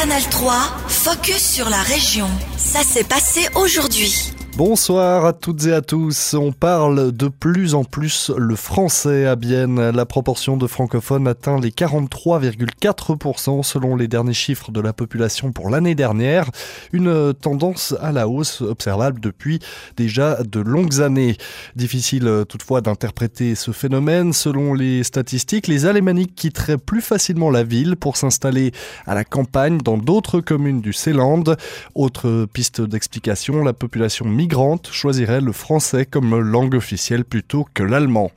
Canal 3, focus sur la région. Ça s'est passé aujourd'hui. Bonsoir à toutes et à tous. On parle de plus en plus le français à Bienne. La proportion de francophones atteint les 43,4% selon les derniers chiffres de la population pour l'année dernière. Une tendance à la hausse observable depuis déjà de longues années. Difficile toutefois d'interpréter ce phénomène. Selon les statistiques, les Alémaniques quitteraient plus facilement la ville pour s'installer à la campagne dans d'autres communes du Céland. Autre piste d'explication, la population migraine choisirait le français comme langue officielle plutôt que l'allemand.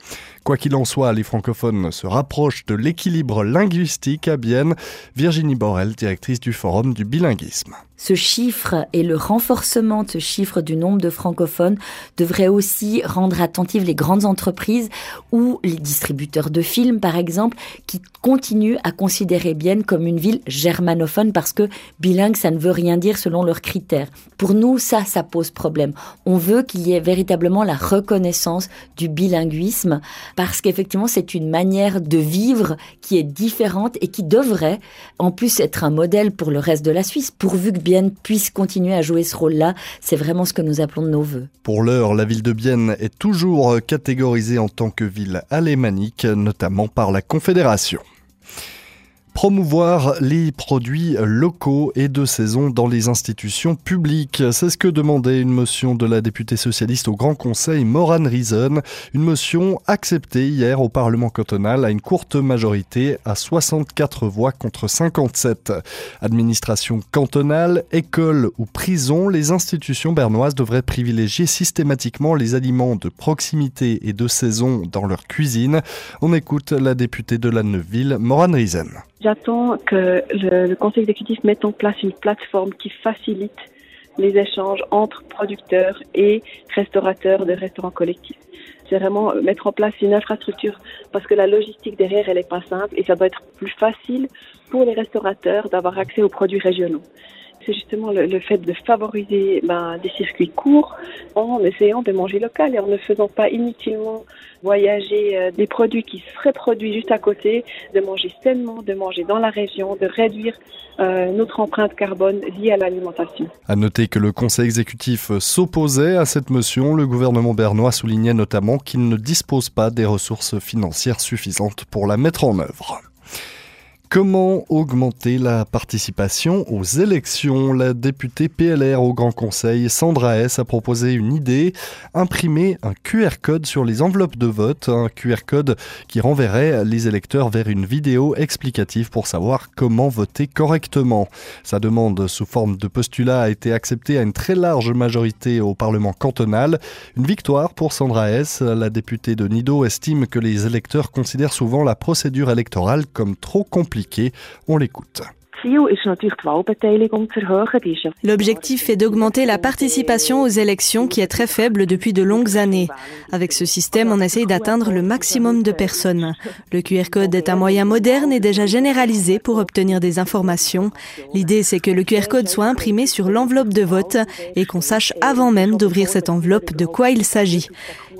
Quoi qu'il en soit, les francophones se rapprochent de l'équilibre linguistique à Bienne. Virginie Borel, directrice du Forum du bilinguisme. Ce chiffre et le renforcement de ce chiffre du nombre de francophones devrait aussi rendre attentives les grandes entreprises ou les distributeurs de films, par exemple, qui continuent à considérer Bienne comme une ville germanophone parce que bilingue, ça ne veut rien dire selon leurs critères. Pour nous, ça, ça pose problème. On veut qu'il y ait véritablement la reconnaissance du bilinguisme parce qu'effectivement c'est une manière de vivre qui est différente et qui devrait en plus être un modèle pour le reste de la Suisse, pourvu que Bienne puisse continuer à jouer ce rôle-là. C'est vraiment ce que nous appelons de nos voeux. Pour l'heure, la ville de Bienne est toujours catégorisée en tant que ville alémanique, notamment par la Confédération. Promouvoir les produits locaux et de saison dans les institutions publiques. C'est ce que demandait une motion de la députée socialiste au Grand Conseil Moran Reason. Une motion acceptée hier au Parlement cantonal à une courte majorité à 64 voix contre 57. Administration cantonale, école ou prison, les institutions bernoises devraient privilégier systématiquement les aliments de proximité et de saison dans leur cuisine. On écoute la députée de la Neuville, Moran Reason. J'attends que le, Conseil exécutif mette en place une plateforme qui facilite les échanges entre producteurs et restaurateurs de restaurants collectifs. C'est vraiment mettre en place une infrastructure parce que la logistique derrière, elle est pas simple et ça doit être plus facile pour les restaurateurs d'avoir accès aux produits régionaux c'est justement le, fait de favoriser ben, des circuits courts en essayant de manger local et en ne faisant pas inutilement voyager euh, des produits qui seraient produits juste à côté, de manger sainement, de manger dans la région, de réduire euh, notre empreinte carbone liée à l'alimentation. À noter que le Conseil exécutif s'opposait à cette motion, le gouvernement bernois soulignait notamment qu'il ne dispose pas des ressources financières suffisantes pour la mettre en œuvre. Comment augmenter la participation aux élections? La députée PLR au Grand Conseil, Sandra S, a proposé une idée, imprimer un QR code sur les enveloppes de vote, un QR code qui renverrait les électeurs vers une vidéo explicative pour savoir comment voter correctement. Sa demande sous forme de postulat a été acceptée à une très large majorité au Parlement cantonal. Une victoire pour Sandra S. La députée de Nido estime que les électeurs considèrent souvent la procédure électorale comme trop compliquée. On l'écoute. L'objectif est d'augmenter la participation aux élections qui est très faible depuis de longues années. Avec ce système, on essaye d'atteindre le maximum de personnes. Le QR code est un moyen moderne et déjà généralisé pour obtenir des informations. L'idée, c'est que le QR code soit imprimé sur l'enveloppe de vote et qu'on sache avant même d'ouvrir cette enveloppe de quoi il s'agit.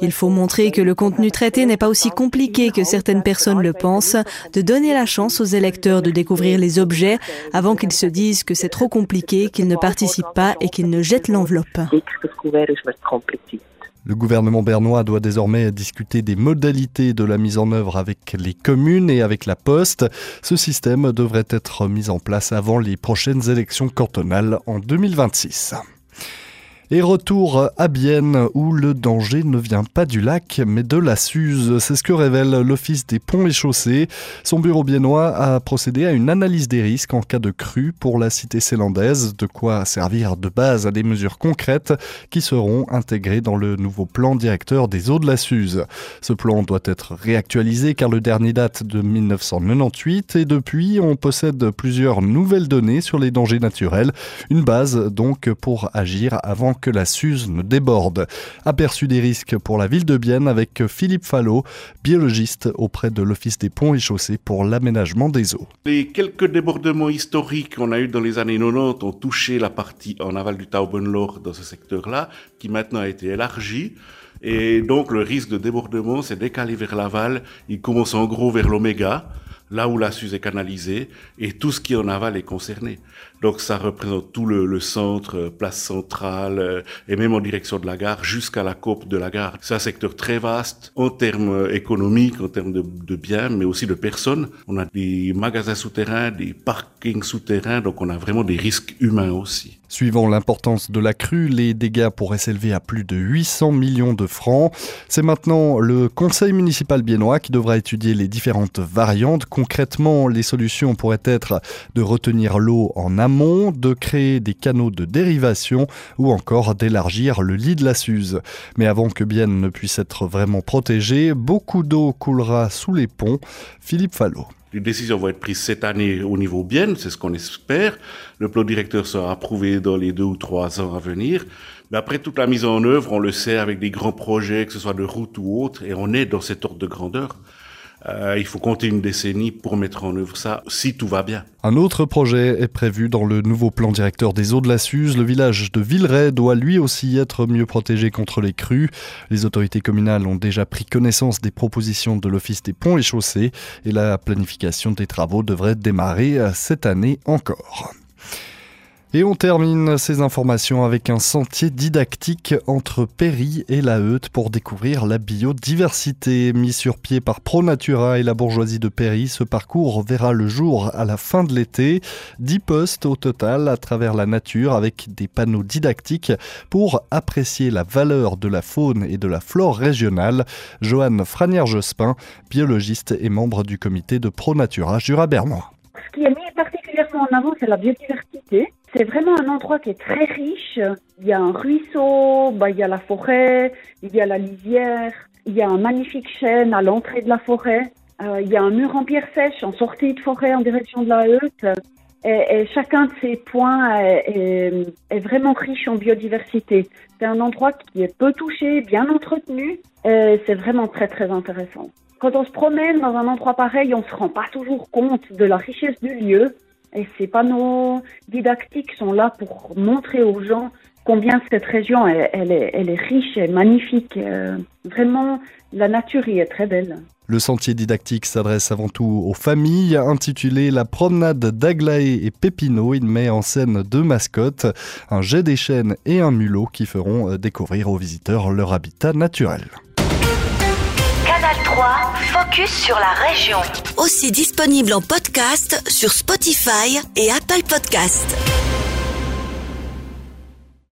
Il faut montrer que le contenu traité n'est pas aussi compliqué que certaines personnes le pensent, de donner la chance aux électeurs de découvrir les objets avant qu'ils se disent que c'est trop compliqué, qu'ils ne participent pas et qu'ils ne jettent l'enveloppe. Le gouvernement bernois doit désormais discuter des modalités de la mise en œuvre avec les communes et avec la poste. Ce système devrait être mis en place avant les prochaines élections cantonales en 2026. Et retour à Bienne où le danger ne vient pas du lac mais de la Suze. C'est ce que révèle l'Office des ponts et chaussées. Son bureau biennois a procédé à une analyse des risques en cas de crue pour la cité célandaise, de quoi servir de base à des mesures concrètes qui seront intégrées dans le nouveau plan directeur des eaux de la Suze. Ce plan doit être réactualisé car le dernier date de 1998 et depuis on possède plusieurs nouvelles données sur les dangers naturels, une base donc pour agir avant que la Suze ne déborde. Aperçu des risques pour la ville de Bienne avec Philippe Fallot, biologiste auprès de l'Office des ponts et chaussées pour l'aménagement des eaux. Les quelques débordements historiques qu'on a eu dans les années 90 ont touché la partie en aval du Taubenloch dans ce secteur-là, qui maintenant a été élargi. Et donc le risque de débordement s'est décalé vers l'aval. Il commence en gros vers l'Oméga là où la Suze est canalisée, et tout ce qui en aval est concerné. Donc ça représente tout le, centre, euh, place centrale, euh, et même en direction de la gare, jusqu'à la côte de la gare. C'est un secteur très vaste en termes économiques, en termes de, de biens, mais aussi de personnes. On a des magasins souterrains, des parkings souterrains, donc on a vraiment des risques humains aussi. Suivant l'importance de la crue, les dégâts pourraient s'élever à plus de 800 millions de francs. C'est maintenant le conseil municipal biennois qui devra étudier les différentes variantes. Concrètement, les solutions pourraient être de retenir l'eau en amont, de créer des canaux de dérivation ou encore d'élargir le lit de la Suze. Mais avant que Bienne ne puisse être vraiment protégée, beaucoup d'eau coulera sous les ponts. Philippe Fallot. Les décisions vont être prises cette année au niveau bien, c'est ce qu'on espère. Le plan directeur sera approuvé dans les deux ou trois ans à venir. Mais après toute la mise en œuvre, on le sait avec des grands projets, que ce soit de route ou autre, et on est dans cet ordre de grandeur. Euh, il faut compter une décennie pour mettre en œuvre ça, si tout va bien. Un autre projet est prévu dans le nouveau plan directeur des eaux de la Suze. Le village de Villeray doit lui aussi être mieux protégé contre les crues. Les autorités communales ont déjà pris connaissance des propositions de l'Office des ponts et chaussées et la planification des travaux devrait démarrer cette année encore. Et on termine ces informations avec un sentier didactique entre Péry et La Heute pour découvrir la biodiversité. Mis sur pied par ProNatura et la bourgeoisie de Péry, ce parcours verra le jour à la fin de l'été. Dix postes au total à travers la nature avec des panneaux didactiques pour apprécier la valeur de la faune et de la flore régionale. Joanne Franière-Jospin, biologiste et membre du comité de ProNatura Jura-Bernois. Ce qui est mis particulièrement en avant, c'est la biodiversité. C'est vraiment un endroit qui est très riche. Il y a un ruisseau, bah, il y a la forêt, il y a la lisière, il y a un magnifique chêne à l'entrée de la forêt. Euh, il y a un mur en pierre sèche en sortie de forêt en direction de la Heute. Et, chacun de ces points est, est, vraiment riche en biodiversité. C'est un endroit qui est peu touché, bien entretenu. Et c'est vraiment très très intéressant. Quand on se promène dans un endroit pareil, on se rend pas toujours compte de la richesse du lieu. Et ces panneaux didactiques sont là pour montrer aux gens combien cette région elle, est, elle est, riche et magnifique. Euh, vraiment, la nature y est très belle. Le sentier didactique s'adresse avant tout aux familles. Intitulé La promenade d'Aglaé et Pépino, il met en scène deux mascottes, un jet des chênes et un mulot qui feront euh, découvrir aux visiteurs leur habitat naturel. Canal 3, focus sur la région. Aussi disponible en podcast sur Spotify et Apple Podcast.